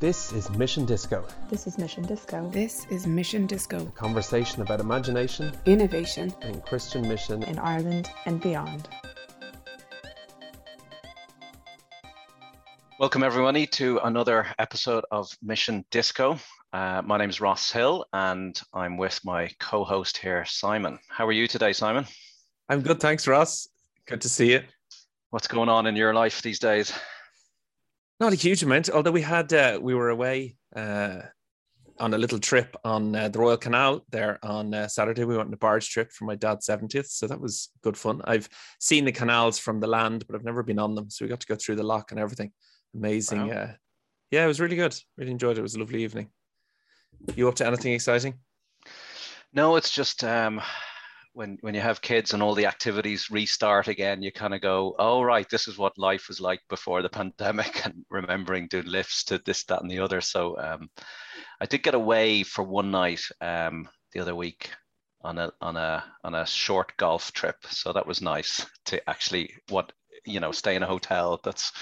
This is Mission Disco, This is Mission Disco. This is Mission Disco. a conversation about imagination Innovation. and Christian mission. in Ireland and beyond. Welcome, everybody, to another episode of Mission Disco. Uh, my name is Ross Hill, and I'm with my co host here, Simon. How are you today, Simon? I'm good, thanks, Ross. Good to see you. What's going on in your life these days? Not a huge amount, although we had uh, we were away uh, on a little trip on uh, the Royal Canal there on uh, Saturday. We went on a barge trip for my dad's 70th, so that was good fun. I've seen the canals from the land, but I've never been on them, so we got to go through the lock and everything. Amazing. Wow. Uh, yeah, it was really good. Really enjoyed it. It was a lovely evening. You up to anything exciting? No, it's just um, when when you have kids and all the activities restart again, you kind of go, "Oh, right, this is what life was like before the pandemic," and remembering doing lifts to this, that, and the other. So um, I did get away for one night um, the other week on a on a on a short golf trip. So that was nice to actually what you know stay in a hotel. That's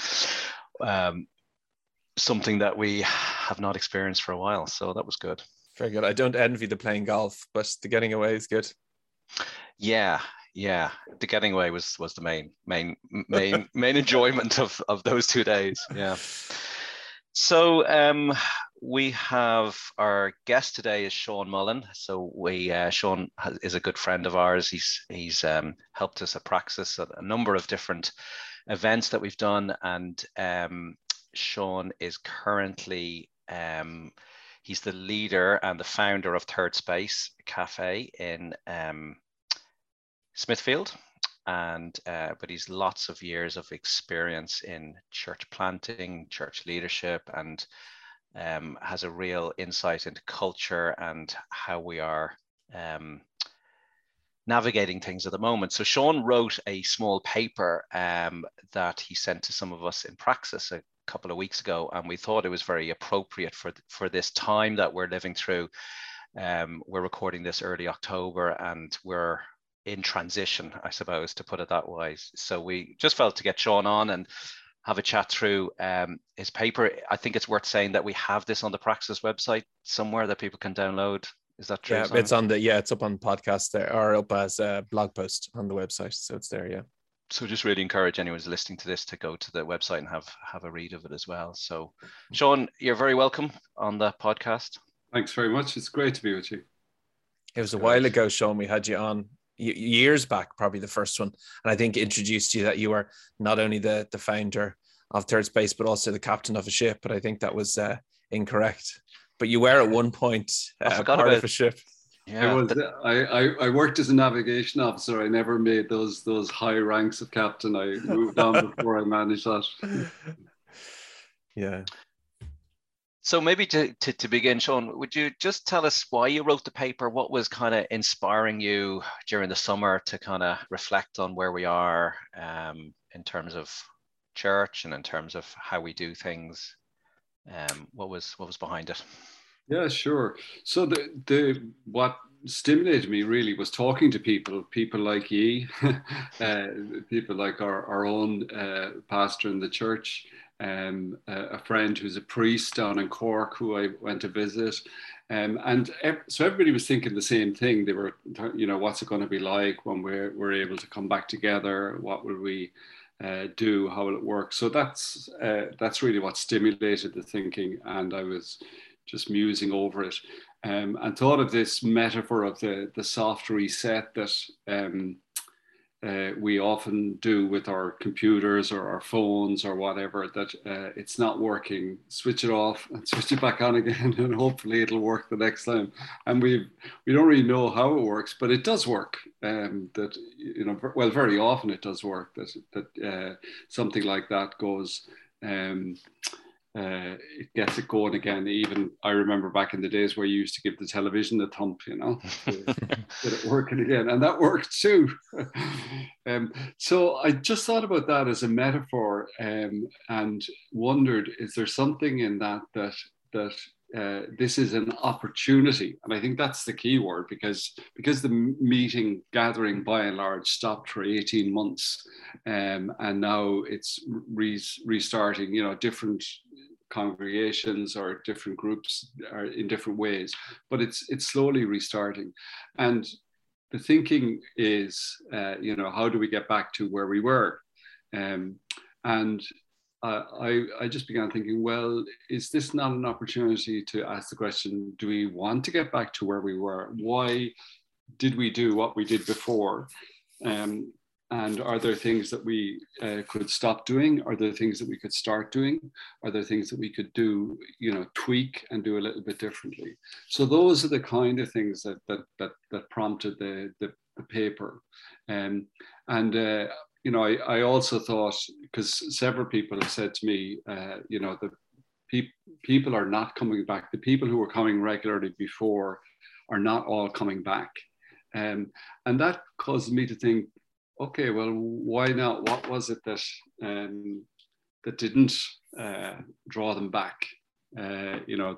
um, something that we have not experienced for a while. So that was good. Very good. I don't envy the playing golf, but the getting away is good. Yeah, yeah. The getting away was was the main main main main enjoyment of of those two days. Yeah. So um, we have our guest today is Sean Mullen. So we uh, Sean has, is a good friend of ours. He's he's um, helped us at Praxis at a number of different events that we've done, and um, Sean is currently um, he's the leader and the founder of Third Space Cafe in um, Smithfield. And uh, but he's lots of years of experience in church planting, church leadership, and um, has a real insight into culture and how we are um, navigating things at the moment. So Sean wrote a small paper um, that he sent to some of us in Praxis a couple of weeks ago, and we thought it was very appropriate for for this time that we're living through. Um, we're recording this early October, and we're in transition, I suppose, to put it that way. So we just felt to get Sean on and have a chat through um, his paper. I think it's worth saying that we have this on the Praxis website somewhere that people can download. Is that true? Yeah, Simon? it's on the yeah, it's up on podcast there or up as a blog post on the website. So it's there, yeah. So just really encourage anyone who's listening to this to go to the website and have have a read of it as well. So, Sean, you're very welcome on the podcast. Thanks very much. It's great to be with you. It was a while ago, Sean. We had you on years back, probably the first one, and I think introduced you that you were not only the the founder of Third Space, but also the captain of a ship. But I think that was uh, incorrect. But you were at one point I uh, forgot part about of a ship. Yeah, I was th- I, I, I worked as a navigation officer. I never made those those high ranks of captain. I moved on before I managed that. Yeah. So maybe to, to, to begin, Sean, would you just tell us why you wrote the paper? What was kind of inspiring you during the summer to kind of reflect on where we are um, in terms of church and in terms of how we do things? Um, what was what was behind it? Yeah, sure. So the the what stimulated me really was talking to people, people like ye, uh, people like our our own uh, pastor in the church, um, a friend who's a priest down in Cork who I went to visit. Um, and ev- so everybody was thinking the same thing. They were, you know, what's it going to be like when we're, we're able to come back together? What will we uh, do? How will it work? So that's uh, that's really what stimulated the thinking, and I was just musing over it, um, and thought of this metaphor of the the soft reset that um, uh, we often do with our computers or our phones or whatever. That uh, it's not working, switch it off and switch it back on again, and hopefully it'll work the next time. And we we don't really know how it works, but it does work. Um, that you know, well, very often it does work. That that uh, something like that goes. Um, uh, it gets it going again. Even I remember back in the days where you used to give the television a thump, you know, get it working again, and that worked too. um, so I just thought about that as a metaphor um, and wondered: is there something in that that that uh, this is an opportunity, and I think that's the key word because because the meeting gathering by and large stopped for eighteen months, um, and now it's re- restarting. You know, different congregations or different groups are in different ways, but it's it's slowly restarting, and the thinking is, uh, you know, how do we get back to where we were, um, and I, I just began thinking, well, is this not an opportunity to ask the question, do we want to get back to where we were? Why did we do what we did before? Um, and are there things that we uh, could stop doing? Are there things that we could start doing? Are there things that we could do, you know, tweak and do a little bit differently? So those are the kind of things that that that, that prompted the, the, the paper. Um, and uh, you know, I, I also thought because several people have said to me, uh, you know, the pe- people are not coming back. The people who were coming regularly before are not all coming back. Um, and that caused me to think, okay, well, why not? What was it that um, that didn't uh, draw them back? Uh, you know,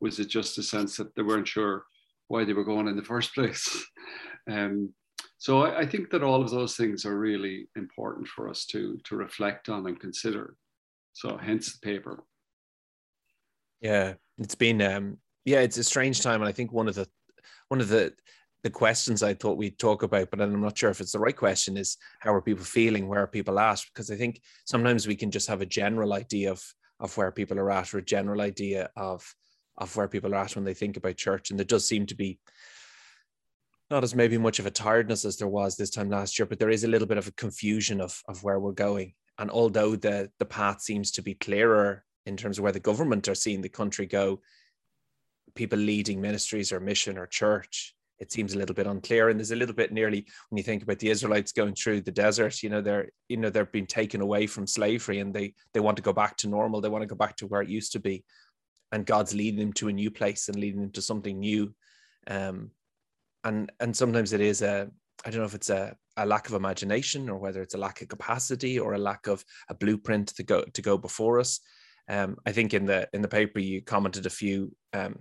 was it just a sense that they weren't sure why they were going in the first place? um, so I, I, think that all of those things are really important for us to to reflect on and consider. So hence the paper. Yeah, it's been um, yeah, it's a strange time, and I think one of the one of the the questions I thought we'd talk about, but I'm not sure if it's the right question, is how are people feeling? Where are people at? Because I think sometimes we can just have a general idea of of where people are at, or a general idea of of where people are at when they think about church. And there does seem to be not as maybe much of a tiredness as there was this time last year, but there is a little bit of a confusion of of where we're going. And although the the path seems to be clearer in terms of where the government are seeing the country go, people leading ministries or mission or church it seems a little bit unclear. And there's a little bit nearly when you think about the Israelites going through the desert, you know, they're you know they're being taken away from slavery and they they want to go back to normal. They want to go back to where it used to be, and God's leading them to a new place and leading them to something new. Um, and and sometimes it is a I don't know if it's a, a lack of imagination or whether it's a lack of capacity or a lack of a blueprint to go to go before us. Um, I think in the in the paper you commented a few, um,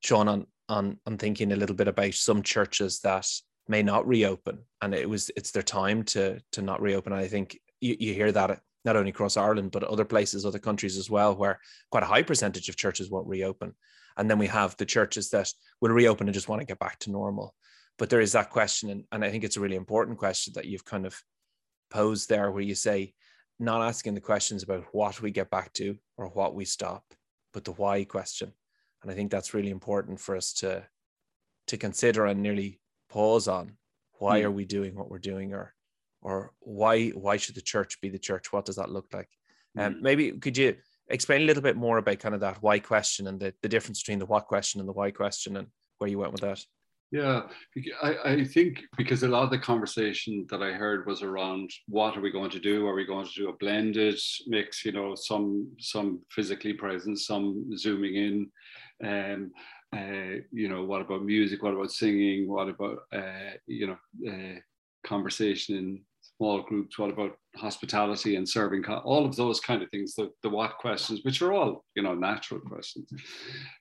Sean, on on on thinking a little bit about some churches that may not reopen and it was it's their time to to not reopen. And i think you, you hear that not only across ireland but other places other countries as well where quite a high percentage of churches won't reopen. And then we have the churches that will reopen and just want to get back to normal. But there is that question and, and i think it's a really important question that you've kind of posed there where you say not asking the questions about what we get back to or what we stop but the why question and I think that's really important for us to to consider and nearly pause on why mm. are we doing what we're doing or or why why should the church be the church? What does that look like? Um, mm. maybe could you explain a little bit more about kind of that why question and the, the difference between the what question and the why question and where you went with that? Yeah, I, I think because a lot of the conversation that I heard was around what are we going to do? Are we going to do a blended mix? You know, some some physically present, some zooming in. Um, uh, you know, what about music? What about singing? What about uh, you know uh, conversation in small groups? What about hospitality and serving? All of those kind of things. The, the what questions, which are all you know natural questions.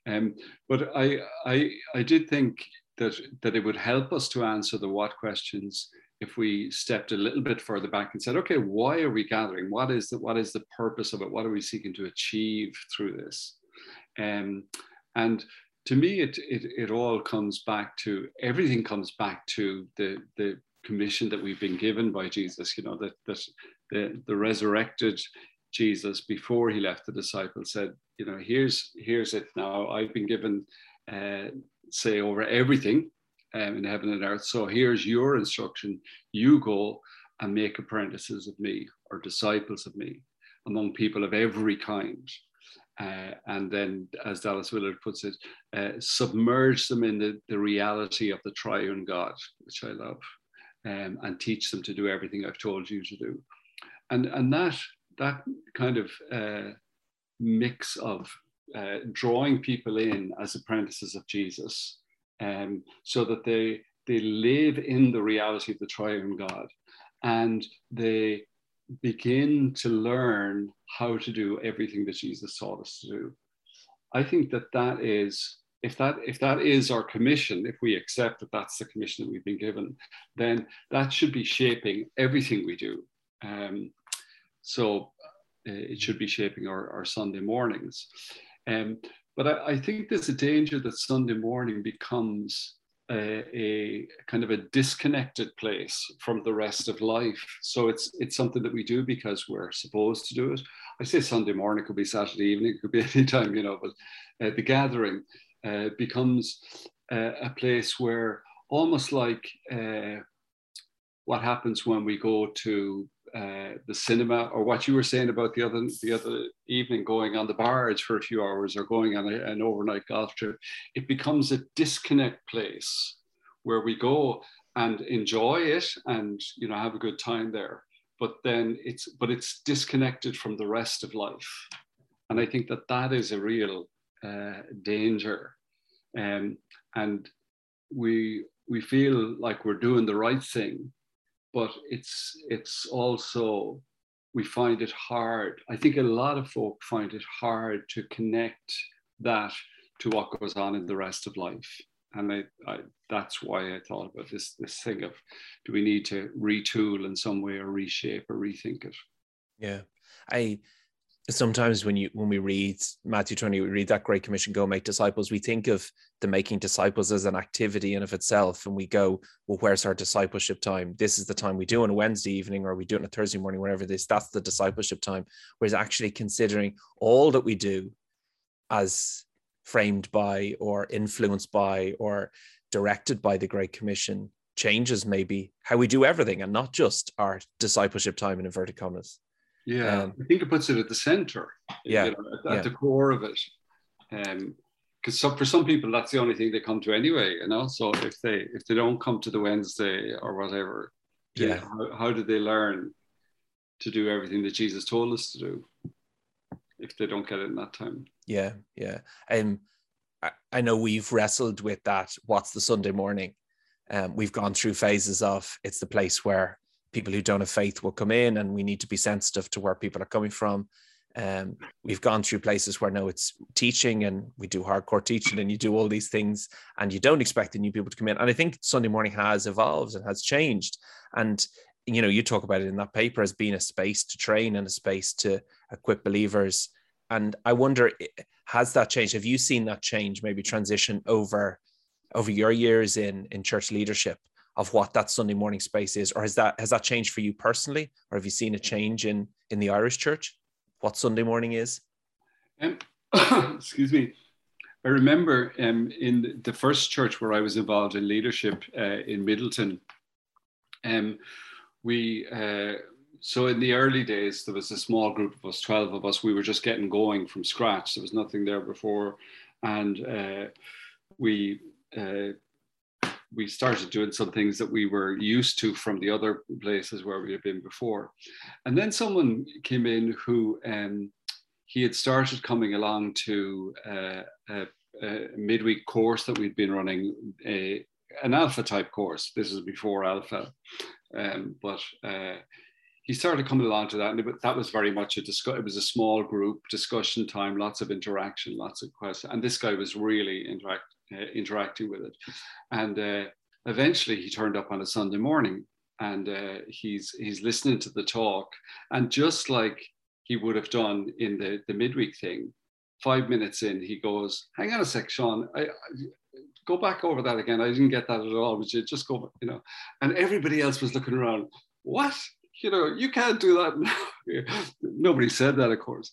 Um, but I I I did think that, that it would help us to answer the what questions if we stepped a little bit further back and said, okay, why are we gathering? What is the, what is the purpose of it? What are we seeking to achieve through this? Um, and to me, it, it, it all comes back to, everything comes back to the, the commission that we've been given by Jesus, you know, that, that the, the resurrected Jesus before he left the disciples said, you know, here's, here's it now. I've been given uh, say over everything um, in heaven and earth. So here's your instruction. You go and make apprentices of me or disciples of me among people of every kind. Uh, and then, as Dallas Willard puts it, uh, submerge them in the, the reality of the triune God, which I love, um, and teach them to do everything I've told you to do. And, and that, that kind of uh, mix of uh, drawing people in as apprentices of Jesus um, so that they, they live in the reality of the triune God and they begin to learn how to do everything that Jesus taught us to do. I think that that is if that if that is our commission if we accept that that's the commission that we've been given then that should be shaping everything we do um, so it should be shaping our, our Sunday mornings. Um, but I, I, think there's a danger that Sunday morning becomes a, a, kind of a disconnected place from the rest of life. So it's it's something that we do because we're supposed to do it. I say Sunday morning, it could be Saturday evening, it could be any time, you know. But uh, the gathering uh, becomes uh, a place where almost like uh, what happens when we go to uh, the cinema or what you were saying about the other the other evening going on the barge for a few hours or going on a, an overnight golf trip it becomes a disconnect place where we go and enjoy it and you know have a good time there. But then it's but it's disconnected from the rest of life. And i think that that is a real uh, danger. Um, and we we feel like we're doing the right thing but it's it's also we find it hard. I think a lot of folk find it hard to connect that to what goes on in the rest of life. And I, I, that's why I thought about this this thing of do we need to retool in some way or reshape or rethink it? Yeah. I sometimes when you when we read Matthew 20, we read that Great Commission, go make disciples, we think of the making disciples as an activity in of itself. And we go, well, where's our discipleship time? This is the time we do on a Wednesday evening, or we do it on a Thursday morning, whatever this, that's the discipleship time. Whereas actually considering all that we do as framed by or influenced by or directed by the Great Commission changes maybe how we do everything and not just our discipleship time in inverted commas. Yeah, um, I think it puts it at the center. Yeah, you know, at, at yeah. the core of it. Um, because for some people that's the only thing they come to anyway, you know. So if they if they don't come to the Wednesday or whatever, yeah, how, how do they learn to do everything that Jesus told us to do if they don't get it in that time? Yeah, yeah. Um, I, I know we've wrestled with that. What's the Sunday morning? Um, we've gone through phases of it's the place where people who don't have faith will come in and we need to be sensitive to where people are coming from. Um, we've gone through places where now it's teaching and we do hardcore teaching and you do all these things and you don't expect the new people to come in. And i think sunday morning has evolved and has changed. And you know you talk about it in that paper as being a space to train and a space to equip believers. And i wonder has that changed? Have you seen that change maybe transition over over your years in in church leadership of what that Sunday morning space is, or has that has that changed for you personally, or have you seen a change in in the Irish church? What Sunday morning is? Um, excuse me. I remember um, in the first church where I was involved in leadership uh, in Midleton, um, we uh, so in the early days there was a small group of us, twelve of us. We were just getting going from scratch. There was nothing there before, and uh, we uh, we started doing some things that we were used to from the other places where we had been before. And then someone came in who um, he had started coming along to uh, a, a, midweek course that we'd been running, a, an alpha type course. This is before alpha, um, but uh, he started coming along to that, and it, that was very much a discuss. It was a small group discussion time, lots of interaction, lots of questions, and this guy was really interact, uh, interacting with it. And uh, eventually he turned up on a Sunday morning and uh, he's, he's listening to the talk. And just like he would have done in the, the midweek thing, five minutes in, he goes, Hang on a sec, Sean. I, I, go back over that again. I didn't get that at all. Would you just go, you know? And everybody else was looking around. What? You know, you can't do that. Nobody said that, of course.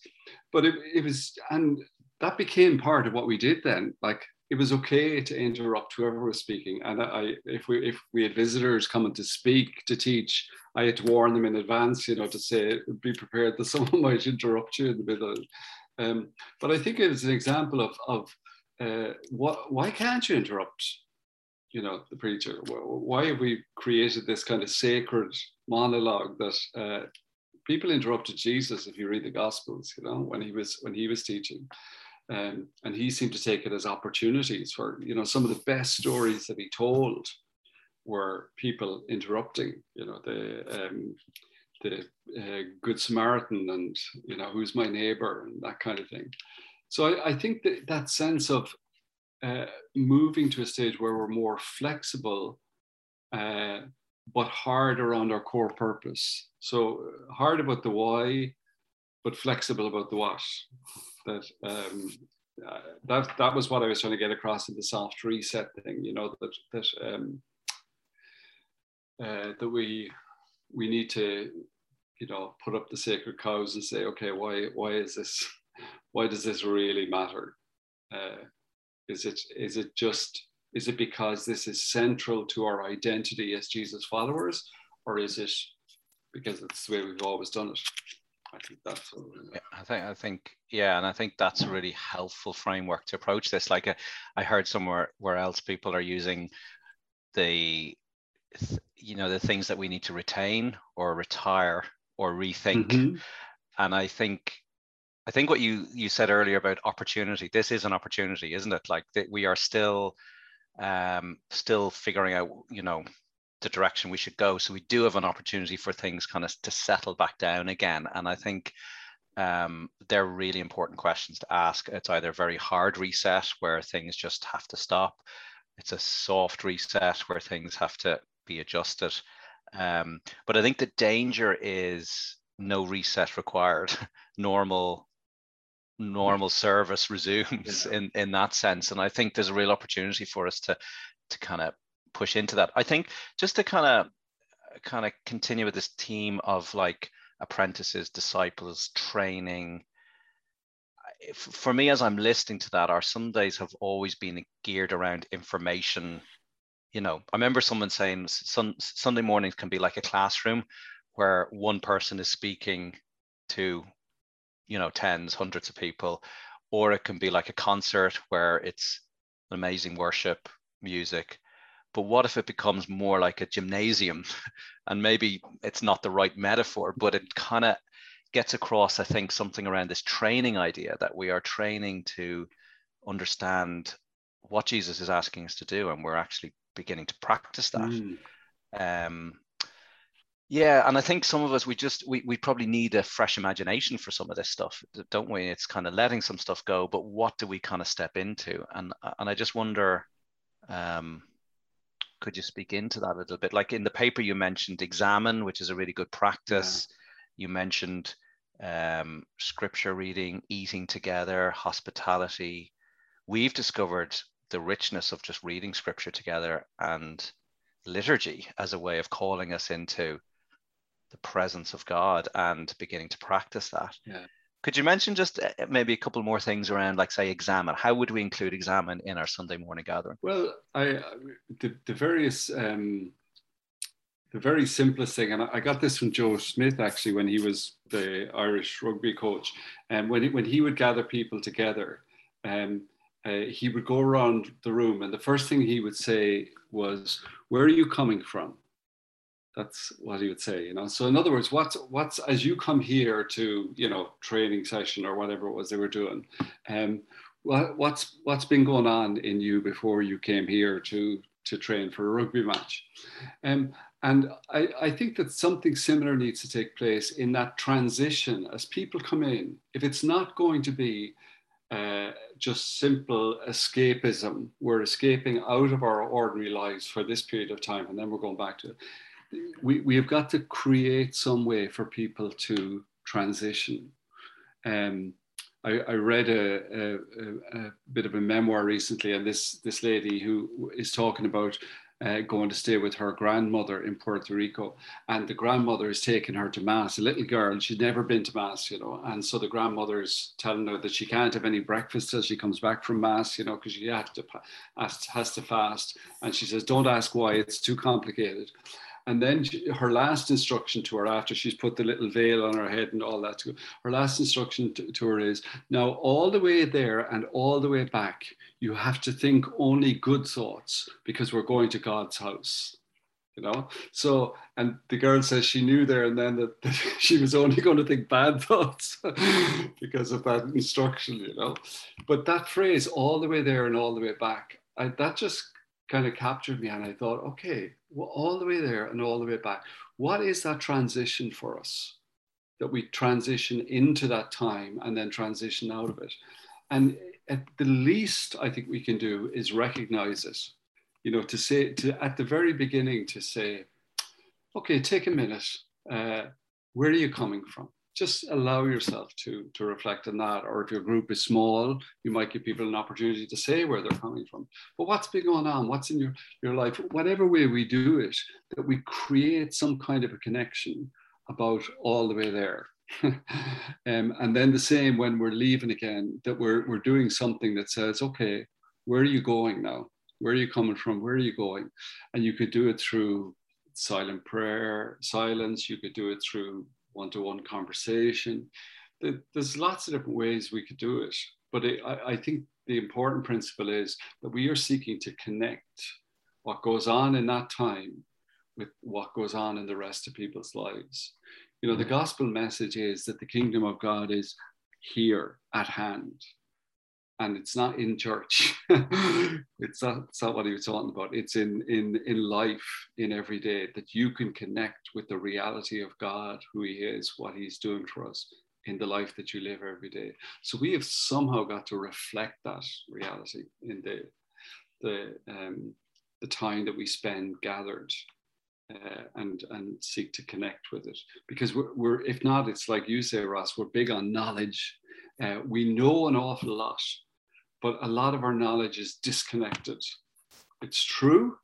But it, it was, and that became part of what we did then. Like it was okay to interrupt whoever was speaking. And I, if we if we had visitors coming to speak to teach, I had to warn them in advance, you know, to say be prepared that someone might interrupt you in the middle. Um, but I think it's an example of of uh, what why can't you interrupt, you know, the preacher? Why have we created this kind of sacred monologue that uh, people interrupted Jesus if you read the Gospels, you know, when he was when he was teaching. Um, and he seemed to take it as opportunities for, you know, some of the best stories that he told were people interrupting, you know, the, um, the uh, Good Samaritan and, you know, who's my neighbor and that kind of thing. So I, I think that that sense of uh, moving to a stage where we're more flexible, uh, but hard around our core purpose. So hard about the why, but flexible about the what. That um, uh, that that was what I was trying to get across in the soft reset thing. You know that that um, uh, that we we need to you know put up the sacred cows and say, okay, why why is this? Why does this really matter? Uh, is it is it just is it because this is central to our identity as Jesus followers, or is it because it's the way we've always done it? I think that's. Yeah, I think I think yeah, and I think that's a really helpful framework to approach this. Like a, uh, I heard somewhere where else people are using the you know the things that we need to retain or retire or rethink mm-hmm. and i think i think what you you said earlier about opportunity this is an opportunity isn't it like that we are still um still figuring out you know the direction we should go so we do have an opportunity for things kind of to settle back down again and i think um, they're really important questions to ask. It's either a very hard reset where things just have to stop. It's a soft reset where things have to be adjusted. Um, but I think the danger is no reset required. normal normal service resumes yeah. in in that sense, and I think there's a real opportunity for us to to kind of push into that. I think just to kind of kind of continue with this theme of like apprentices, disciples, training. For me, as I'm listening to that, our Sundays have always been geared around information you know, I remember someone saying sun, Sunday mornings can be like a classroom where one person is speaking to, you know, tens, hundreds of people, or it can be like a concert where it's amazing worship, music. But what if it becomes more like a gymnasium? and maybe it's not the right metaphor, but it kind of gets across, I think, something around this training idea that we are training to understand what Jesus is asking us to do, and we're actually beginning to practice that. Mm. Um, yeah, and I think some of us we just we we probably need a fresh imagination for some of this stuff, don't we? It's kind of letting some stuff go, but what do we kind of step into? And and I just wonder, um, could you speak into that a little bit? Like in the paper you mentioned examen, which is a really good practice. Yeah. You mentioned um, scripture reading, eating together, hospitality. We've discovered the richness of just reading scripture together and liturgy as a way of calling us into the presence of God and beginning to practice that. Yeah. Could you mention just uh, maybe a couple more things around, like say, examen? How would we include examen in our Sunday morning gathering? Well, I the, the various um, the very simplest thing, and I got this from Joe Schmidt actually when he was the Irish rugby coach, and um, when he, when he would gather people together, um, uh, he would go around the room and the first thing he would say was, Where are you coming from? That's what he would say, you know. So in other words, what's what's as you come here to, you know, training session or whatever it was they were doing, um, what, what's what's been going on in you before you came here to to train for a rugby match? Um, and I, I, think that something similar needs to take place in that transition as people come in. If it's not going to be uh, just simple escapism. We're escaping out of our ordinary lives for this period of time, and then we're going back to it. We, we have got to create some way for people to transition. Um, I, I, read a, a, a, bit of a memoir recently, and this, this lady who is talking about uh, going to stay with her grandmother in Puerto Rico. And the grandmother is taking her to Mass, a little girl. She'd never been to Mass, you know. And so the grandmother is telling her that she can't have any breakfast till she comes back from Mass, you know, because she has to, has, has to fast. And she says, Don't ask why, it's too complicated. And then she, her last instruction to her, after she's put the little veil on her head and all that, her last instruction to, to her is now, all the way there and all the way back, you have to think only good thoughts because we're going to God's house. You know, so and the girl says she knew there and then that, that she was only going to think bad thoughts because of that instruction, you know. But that phrase, all the way there and all the way back, I, that just kind of captured me. And I thought, okay, all the way there and all the way back. What is that transition for us? That we transition into that time and then transition out of it. And at the least I think we can do is recognize it. You know, to say to at the very beginning to say, okay, take a minute. Uh, where are you coming from? Just allow yourself to to reflect on that. Or if your group is small, you might give people an opportunity to say where they're coming from. But what's been going on? What's in your your life? Whatever way we do it, that we create some kind of a connection about all the way there. um, and then the same when we're leaving again, that we're we're doing something that says, okay, where are you going now? Where are you coming from? Where are you going? And you could do it through silent prayer, silence. You could do it through one to one conversation. There's lots of different ways we could do it. But it, I, I think the important principle is that we are seeking to connect what goes on in that time with what goes on in the rest of people's lives. You know, the mm-hmm. gospel message is that the kingdom of God is here at hand and it's not in church. it's not it's not what he was talking about. It's in in in life, in every day, that you can connect with the reality of God, who He is, what He's doing for us in the life that you live every day. So we have somehow got to reflect that reality in the the um, the time that we spend gathered uh, and and seek to connect with it because we're, we're if not it's like you say ross we're big on knowledge uh, we know an awful lot but a lot of our knowledge is disconnected. It's true,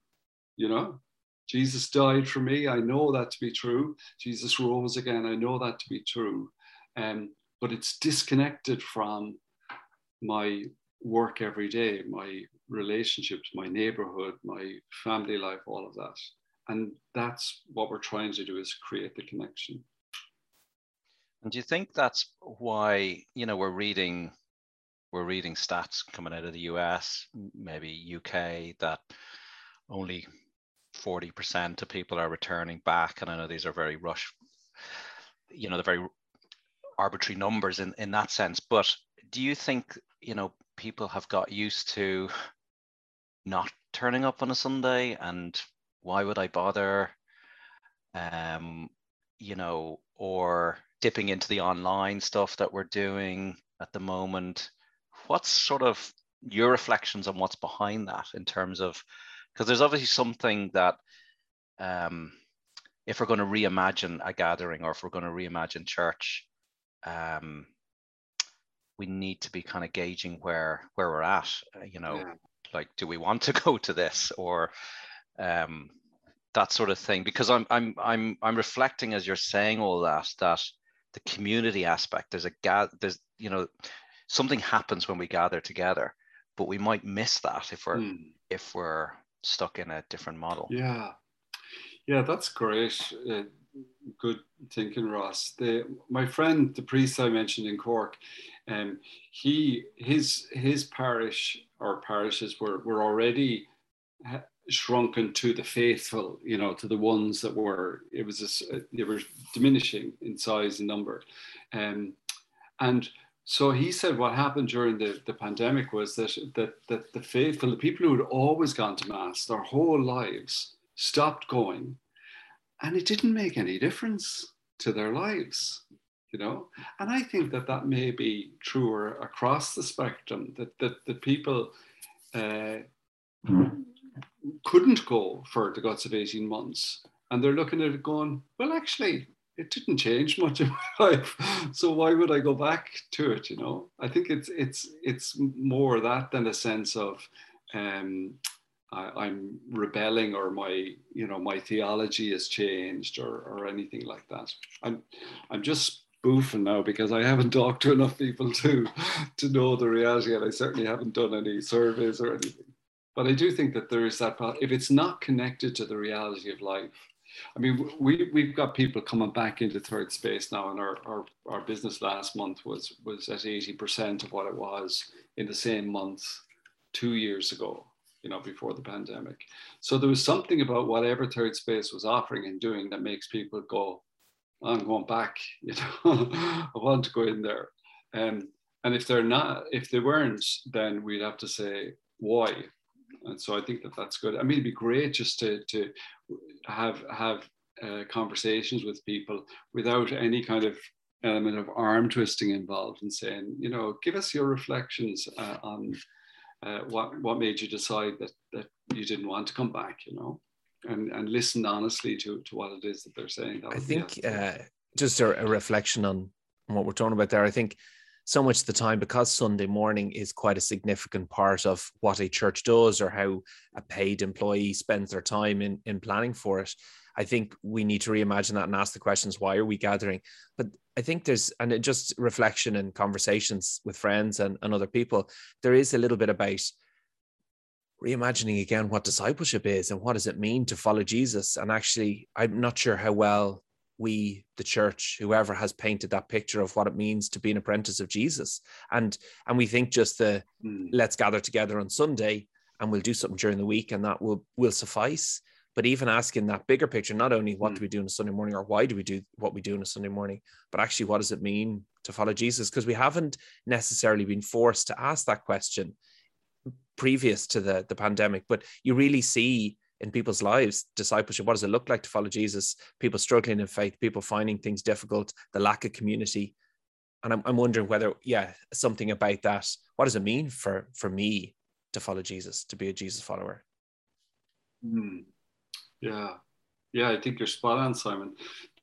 you know. Jesus died for me. I know that to be true. Jesus rose again. I know that to be true. Um, but it's disconnected from my work every day, my relationships, my neighborhood, my family life, all of that. And that's what we're trying to do is create the connection. And do you think that's why, you know, we're reading we're reading stats coming out of the US, maybe UK, that only 40% of people are returning back. And I know these are very rush, you know, the very arbitrary numbers in, in that sense. But do you think, you know, people have got used to not turning up on a Sunday and why would I bother? Um, you know, or dipping into the online stuff that we're doing at the moment what's sort of your reflections on what's behind that in terms of because there's obviously something that um, if we're going to reimagine a gathering or if we're going to reimagine church um, we need to be kind of gauging where where we're at uh, you know yeah. like do we want to go to this or um, that sort of thing because i'm i'm i'm i'm reflecting as you're saying all that that the community aspect there's a ga- there's you know something happens when we gather together, but we might miss that if we're mm. if we're stuck in a different model. Yeah, yeah, that's great. Uh, good thinking, Ross. The, my friend, the priest I mentioned in Cork, um, he his his parish or parishes were were already shrunken to the faithful, you know, to the ones that were it was a, they were diminishing in size and number, um, and so he said what happened during the, the pandemic was that, that, that the faithful, the people who had always gone to Mass their whole lives, stopped going. And it didn't make any difference to their lives, you know? And I think that that may be truer across the spectrum, that, that, that people uh, couldn't go for the guts of 18 months. And they're looking at it going, well, actually, it didn't change much in my life. So why would i go back to it you know? I think it's it's it's more that than a sense of um, I, am rebelling or my you know my theology has changed or or anything like that. I'm i'm just spoofing now because i haven't talked to enough people to to know the reality and i certainly haven't done any surveys or anything. But i do think that there is that if it's not connected to the reality of life I mean, we we've got people coming back into third space now, and our our, our business last month was was at eighty percent of what it was in the same month two years ago. You know, before the pandemic. So there was something about whatever third space was offering and doing that makes people go, "I'm going back." You know, I want to go in there. Um, and if they're not, if they weren't, then we'd have to say why and so I think that that's good. I mean, it'd be great just to to have have uh, conversations with people without any kind of element of arm twisting involved and saying, you know, give us your reflections uh, on uh, what what made you decide that that you didn't want to come back, you know, and and listen honestly to to what it is that they're saying. I think uh, just a, a, reflection on what we're talking about there. I think so much of the time because Sunday morning is quite a significant part of what a church does or how a paid employee spends their time in, in planning for it. I think we need to reimagine that and ask the questions why are we gathering? But I think there's, and it just reflection and conversations with friends and, and other people, there is a little bit about reimagining again what discipleship is and what does it mean to follow Jesus. And actually, I'm not sure how well we the church whoever has painted that picture of what it means to be an apprentice of jesus and and we think just the mm. let's gather together on sunday and we'll do something during the week and that will will suffice but even asking that bigger picture not only what mm. do we do on a sunday morning or why do we do what we do on a sunday morning but actually what does it mean to follow jesus because we haven't necessarily been forced to ask that question previous to the the pandemic but you really see in people's lives discipleship what does it look like to follow jesus? People struggling in faith people finding things difficult the lack of community. And i'm, I'm wondering whether yeah something about that what does it mean for for me to follow jesus to be a jesus follower? Mm. yeah. Yeah i think you're spot on simon.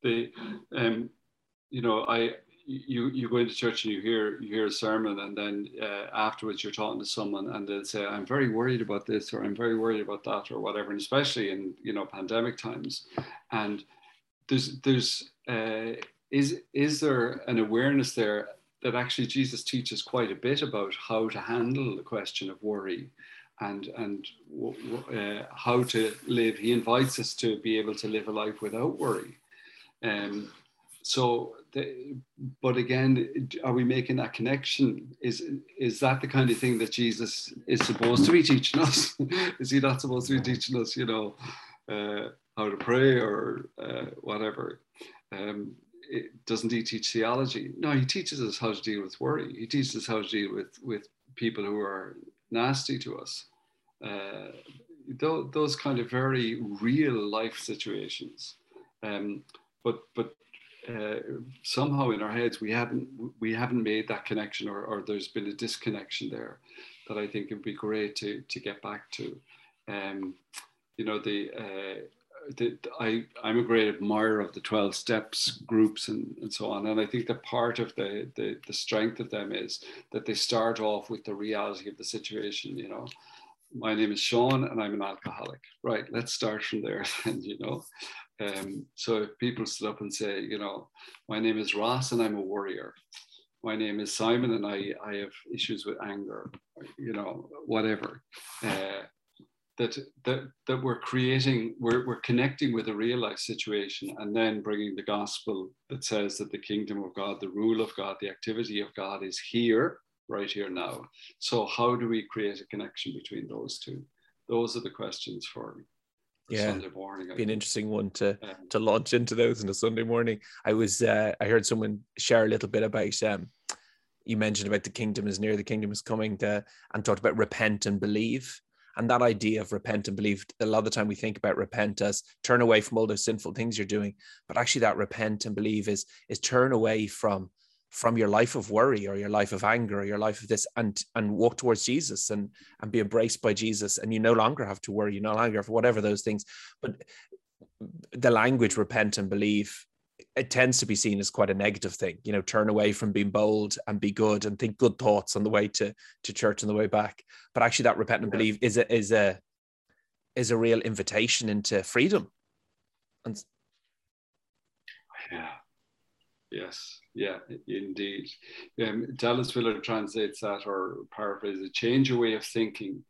The um you know i you you go into church and you hear you hear a sermon and then uh, afterwards you're talking to someone and they'll say i'm very worried about this or i'm very worried about that or whatever and especially in you know pandemic times. And there's there's uh, is is there an awareness there that actually jesus teaches quite a bit about how to handle the question of worry and and uh, how to live? He invites us to be able to live a life without worry. Um, so the, but again are we making that connection? Is is that the kind of thing that jesus is supposed to be teaching us? Is he not supposed to be teaching us you know uh, how to pray or uh, whatever? Um, it, doesn't he teach theology? No he teaches us how to deal with worry. He teaches us how to deal with with people who are nasty to us. Uh, th- those kind of very real life situations. Um, but but uh, somehow in our heads we haven't we haven't made that connection or, or there's been a disconnection there that I think it would be great to to get back to. Um, you know the, uh, the I I'm a great admirer of the 12 steps groups and, and so on and I think that part of the, the the strength of them is that they start off with the reality of the situation you know my name is Sean and I'm an alcoholic. Right, let's start from there then, you know. Um, so if people stood up and say, you know, my name is Ross and I'm a warrior. My name is Simon and I, I have issues with anger, you know, whatever. Uh, that, that, that we're creating, we're, we're connecting with a real life situation and then bringing the gospel that says that the kingdom of God, the rule of God, the activity of God is here, right here now. So, how do we create a connection between those two? Those are the questions for yeah, Sunday morning. Be an interesting one to um, to launch into those on a Sunday morning. I was uh, I heard someone share a little bit about um, you mentioned about the kingdom is near, the kingdom is coming, to, and talked about repent and believe. And that idea of repent and believe, a lot of the time we think about repent as turn away from all those sinful things you're doing, but actually that repent and believe is is turn away from from your life of worry or your life of anger or your life of this and and walk towards jesus and and be embraced by jesus. And you no longer have to worry. You no longer have whatever those things. But the language repent and believe it tends to be seen as quite a negative thing. You know turn away from being bold and be good and think good thoughts on the way to to church on the way back. But actually that repent and believe is a is a is a real invitation into freedom. And yeah yes yeah, indeed. Um, Dallas Willard translates that or paraphrase it change your way of thinking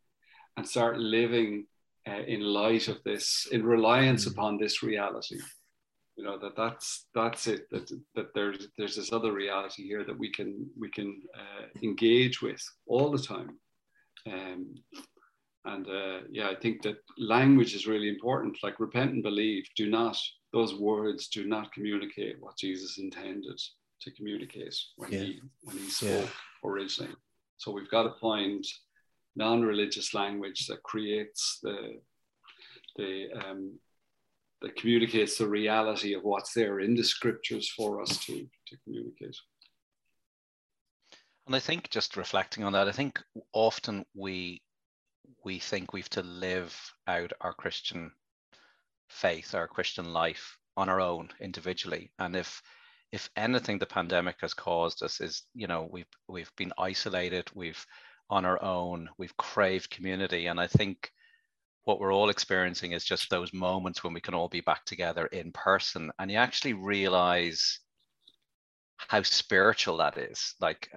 and start living uh, in light of this, in reliance mm. upon this reality. You know that that's that's it. That that there's there's this other reality here that we can we can uh, engage with all the time. Um, and uh, yeah, I think that language is really important. Like repent and believe. Do not those words do not communicate what Jesus intended to communicate when yeah. he when he spoke yeah. originally. So we've got to find non-religious language that creates the the um, that communicates the reality of what's there in the scriptures for us to to communicate. And I think just reflecting on that, I think often we we think we've to live out our Christian faith, our Christian life on our own individually. And if if anything the pandemic has caused us is you know we've we've been isolated we've on our own we've craved community and i think what we're all experiencing is just those moments when we can all be back together in person and you actually realize how spiritual that is like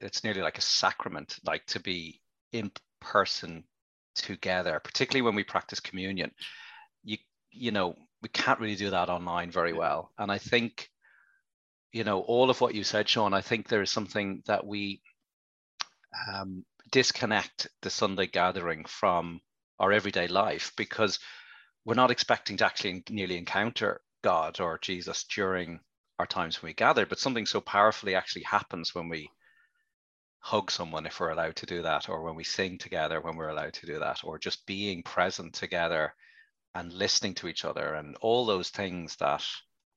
it's nearly like a sacrament like to be in person together particularly when we practice communion. You you know we can't really do that online very well. And i think you know all of what you said sean i think there is something that we um, disconnect the sunday gathering from our everyday life because we're not expecting to actually nearly encounter god or jesus during our times when we gather but something so powerfully actually happens when we hug someone if we're allowed to do that or when we sing together when we're allowed to do that or just being present together and listening to each other and all those things that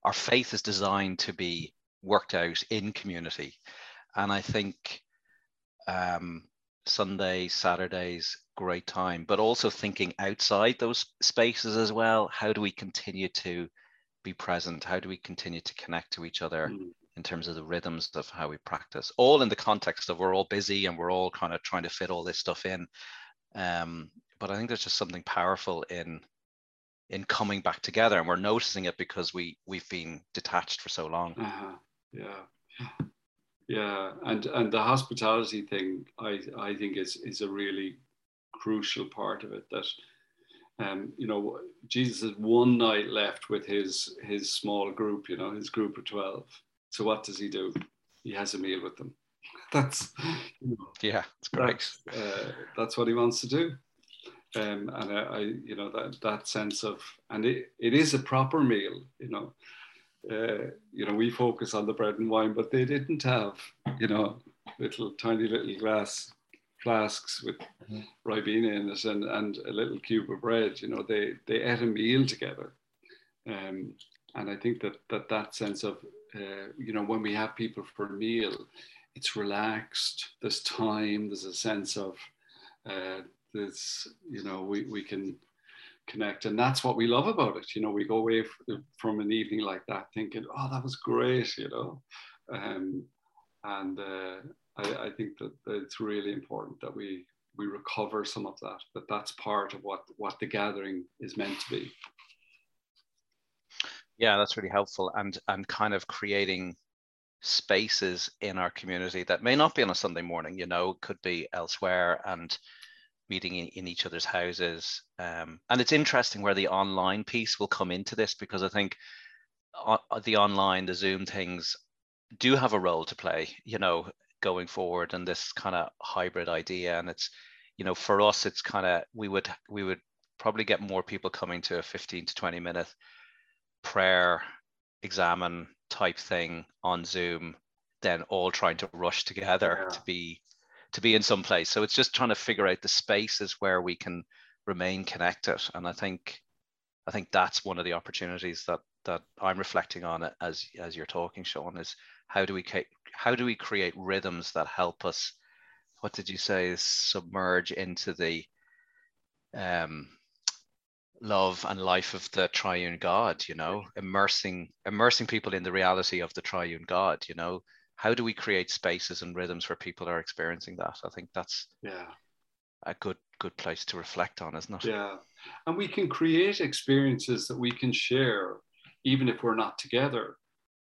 our faith is designed to be worked out in community. And I think um, Sunday, Saturdays, great time, but also thinking outside those spaces as well. How do we continue to be present? How do we continue to connect to each other mm. In terms of the rhythms of how we practice? All in the context of we're all busy and we're all kind of trying to fit all this stuff in. Um, but I think there's just something powerful in in coming back together, and we're noticing it because we we've been detached for so long. Uh-huh yeah yeah and and the hospitality thing i i think is is a really crucial part of it that um you know jesus has one night left with his his small group you know his group of 12 so what does he do? He has a meal with them. That's you know, yeah it's great. that's, uh, that's what he wants to do. Um, and I, I, you know that that sense of and it, it is a proper meal you know. Uh, you know, we focus on the bread and wine, but they didn't have, you know, little tiny little glass flasks with mm-hmm. ribena in it and, and a little cube of bread. You know, they they ate a meal together, um, and I think that that that sense of, uh, you know, when we have people for a meal, it's relaxed. There's time. There's a sense of, uh, there's you know, we we can connect and that's what we love about it you know we go away from an evening like that thinking oh that was great you know um, and uh, I, I, think that, it's really important that we we recover some of that that that's part of what what the gathering is meant to be yeah that's really helpful and and kind of creating spaces in our community that may not be on a sunday morning you know could be elsewhere and meeting in, in each other's houses. Um, and it's interesting where the online piece will come into this because I think uh, the online, the Zoom things do have a role to play, you know, going forward and this kind of hybrid idea. And it's, you know, for us, it's kind of, we would, we would probably get more people coming to a 15 to 20 minute prayer examen type thing on Zoom than all trying to rush together yeah. to be to be in some place. So it's just trying to figure out the spaces where we can remain connected. And I think I think that's one of the opportunities that that I'm reflecting on it as as you're talking, Sean, is how do we how do we create rhythms that help us? What did you say? Submerge into the um, love and life of the triune God. You know, immersing immersing people in the reality of the triune God. You know, how do we create spaces and rhythms where people are experiencing that i think that's yeah a good good place to reflect on isn't it yeah and we can create experiences that we can share even if we're not together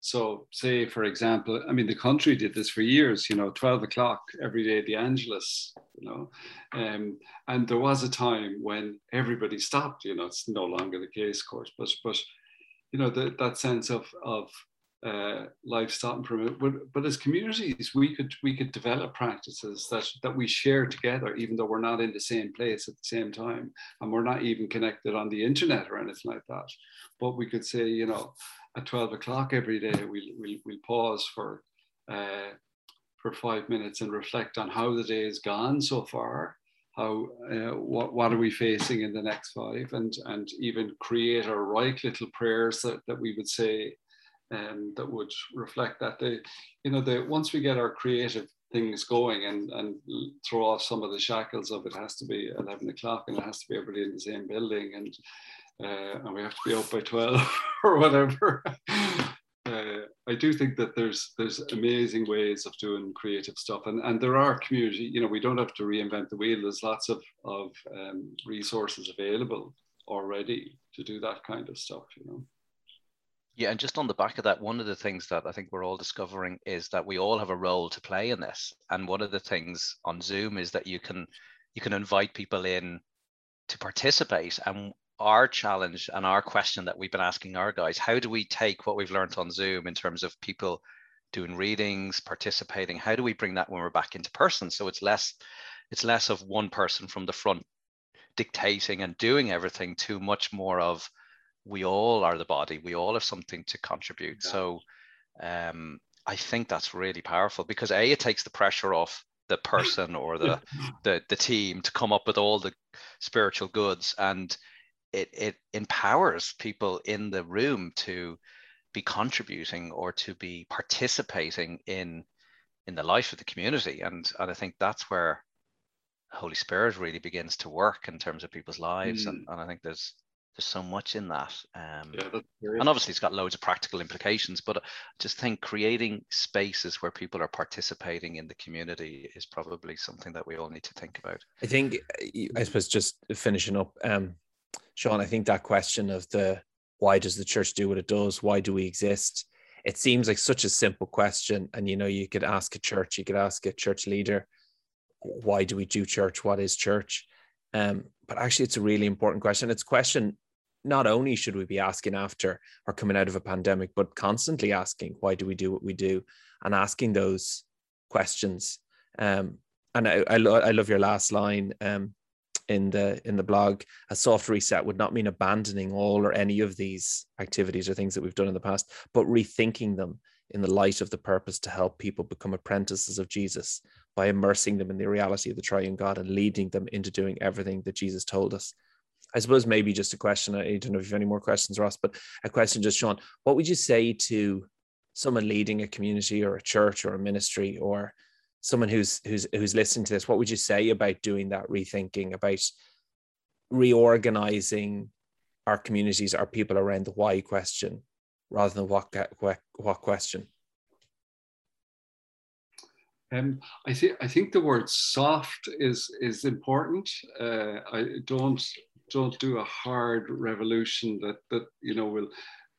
so say for example i mean the country did this for years you know 12 o'clock every day the angelus you know um, and there was a time when everybody stopped you know it's no longer the case of course but but you know the, that sense of of uh, livestock improvement. But, but as communities, we could we could develop practices that that we share together, even though we're not in the same place at the same time, and we're not even connected on the internet or anything like that. But we could say, you know, at twelve o'clock every day, we'll we'll, we'll pause for. Uh, for five minutes and reflect on how the day has gone so far, how uh, what what are we facing in the next five, and and even create or write little prayers that, that we would say um, that would reflect that. The, you know, the once we get our creative things going and and throw off some of the shackles of it has to be 11 o'clock and it has to be everybody in the same building and uh, and we have to be out by 12 or whatever. Uh, I do think that there's there's amazing ways of doing creative stuff, and and there are community. You know, we don't have to reinvent the wheel. There's lots of of um, resources available already to do that kind of stuff. You know. Yeah, and just on the back of that, one of the things that I think we're all discovering is that we all have a role to play in this. And one of the things on Zoom is that you can you can invite people in to participate. And our challenge and our question that we've been asking our guys, how do we take what we've learned on Zoom in terms of people doing readings, participating? How do we bring that when we're back into person? So it's less it's less of one person from the front dictating and doing everything to much more of we all are the body. We all have something to contribute. Yeah. so um, i think that's really powerful because a it takes the pressure off the person or the, the the team to come up with all the spiritual goods. And it it empowers people in the room to be contributing or to be participating in in the life of the community. And and i think that's where holy spirit really begins to work in terms of people's lives. Mm. and, and i think there's there's so much in that. Um, yeah, and obviously, it's got loads of practical implications, but I just think creating spaces where people are participating in the community is probably something that we all need to think about. I think, I suppose, just finishing up, um, Sean, I think that question of the why does the church do what it does? Why do we exist? It seems like such a simple question. And, you know, you could ask a church, you could ask a church leader, why do we do church? What is church? Um, but actually, it's a really important question. It's a question not only should we be asking after or coming out of a pandemic, but constantly asking, why do we do what we do? And asking those questions. Um, and I, I, lo- I love your last line um, in the in the blog. A soft reset would not mean abandoning all or any of these activities or things that we've done in the past, but rethinking them in the light of the purpose to help people become apprentices of Jesus by immersing them in the reality of the triune God and leading them into doing everything that Jesus told us. I suppose maybe just a question. I don't know if you have any more questions, Ross, but a question just, Sean, what would you say to someone leading a community or a church or a ministry or someone who's who's who's listening to this? What would you say about doing that rethinking, about reorganizing our communities, our people around the why question rather than what what, what question? Um, I think I think the word soft is is important. Uh, I don't don't do a hard revolution that that you know will.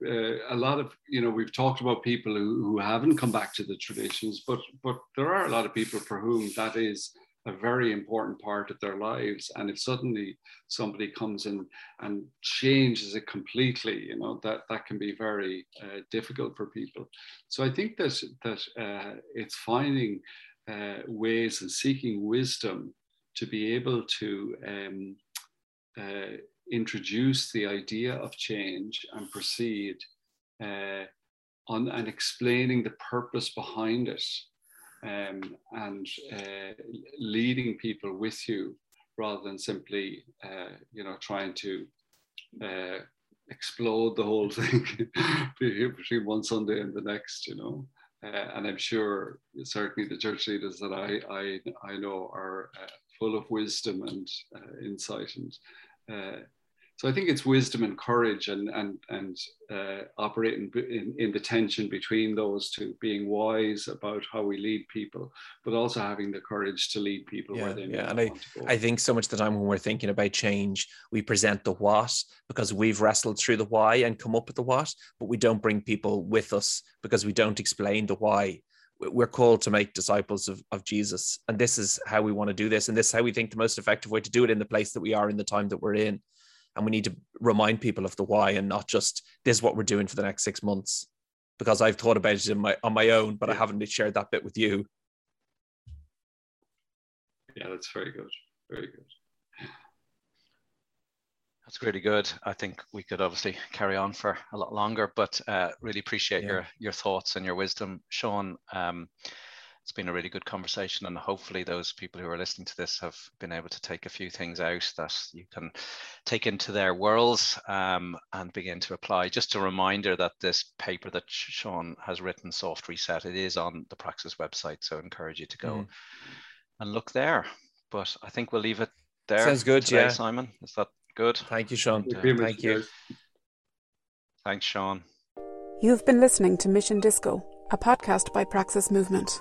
Uh, a lot of you know we've talked about people who, who haven't come back to the traditions, but but there are a lot of people for whom that is a very important part of their lives. And if suddenly somebody comes in and changes it completely, you know, that, that can be very uh, difficult for people. So I think that, that uh, it's finding uh, ways and seeking wisdom to be able to um, uh, introduce the idea of change and proceed uh, on and explaining the purpose behind it um, and uh, leading people with you rather than simply, uh, you know, trying to uh, explode the whole thing between one Sunday and the next, you know. Uh, and I'm sure certainly the church leaders that I I, I know are full of wisdom and uh, insight and so I think it's wisdom and courage and and and uh, operating in, in the tension between those two, being wise about how we lead people, but also having the courage to lead people yeah, where they yeah. And I, I think so much of the time when we're thinking about change, we present the what because we've wrestled through the why and come up with the what, but we don't bring people with us because we don't explain the why we're called to make disciples of, of Jesus. And this is how we want to do this. And this is how we think the most effective way to do it in the place that we are in the time that we're in and we need to remind people of the why and not just this is what we're doing for the next six months because I've thought about it my, on my own, but I haven't shared that bit with you. Yeah, that's very good. Very good. That's really good. I think we could obviously carry on for a lot longer, but uh, really appreciate yeah. your your thoughts and your wisdom, Sean. Um, it's been a really good conversation and hopefully those people who are listening to this have been able to take a few things out that you can take into their worlds um, and begin to apply just a reminder that this paper that sean has written soft reset it is on the praxis website so I encourage you to go mm. and look there but i think we'll leave it there sounds good today, yeah simon is that good thank you sean thank you thanks sean You've been listening to Mission Disco, a podcast by Praxis Movement.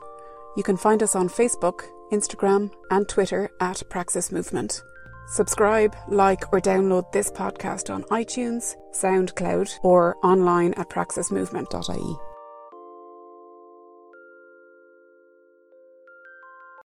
You can find us on Facebook, Instagram, and Twitter at Praxis Movement. Subscribe, like, or download this podcast on iTunes, SoundCloud, or online at praxismovement.ie.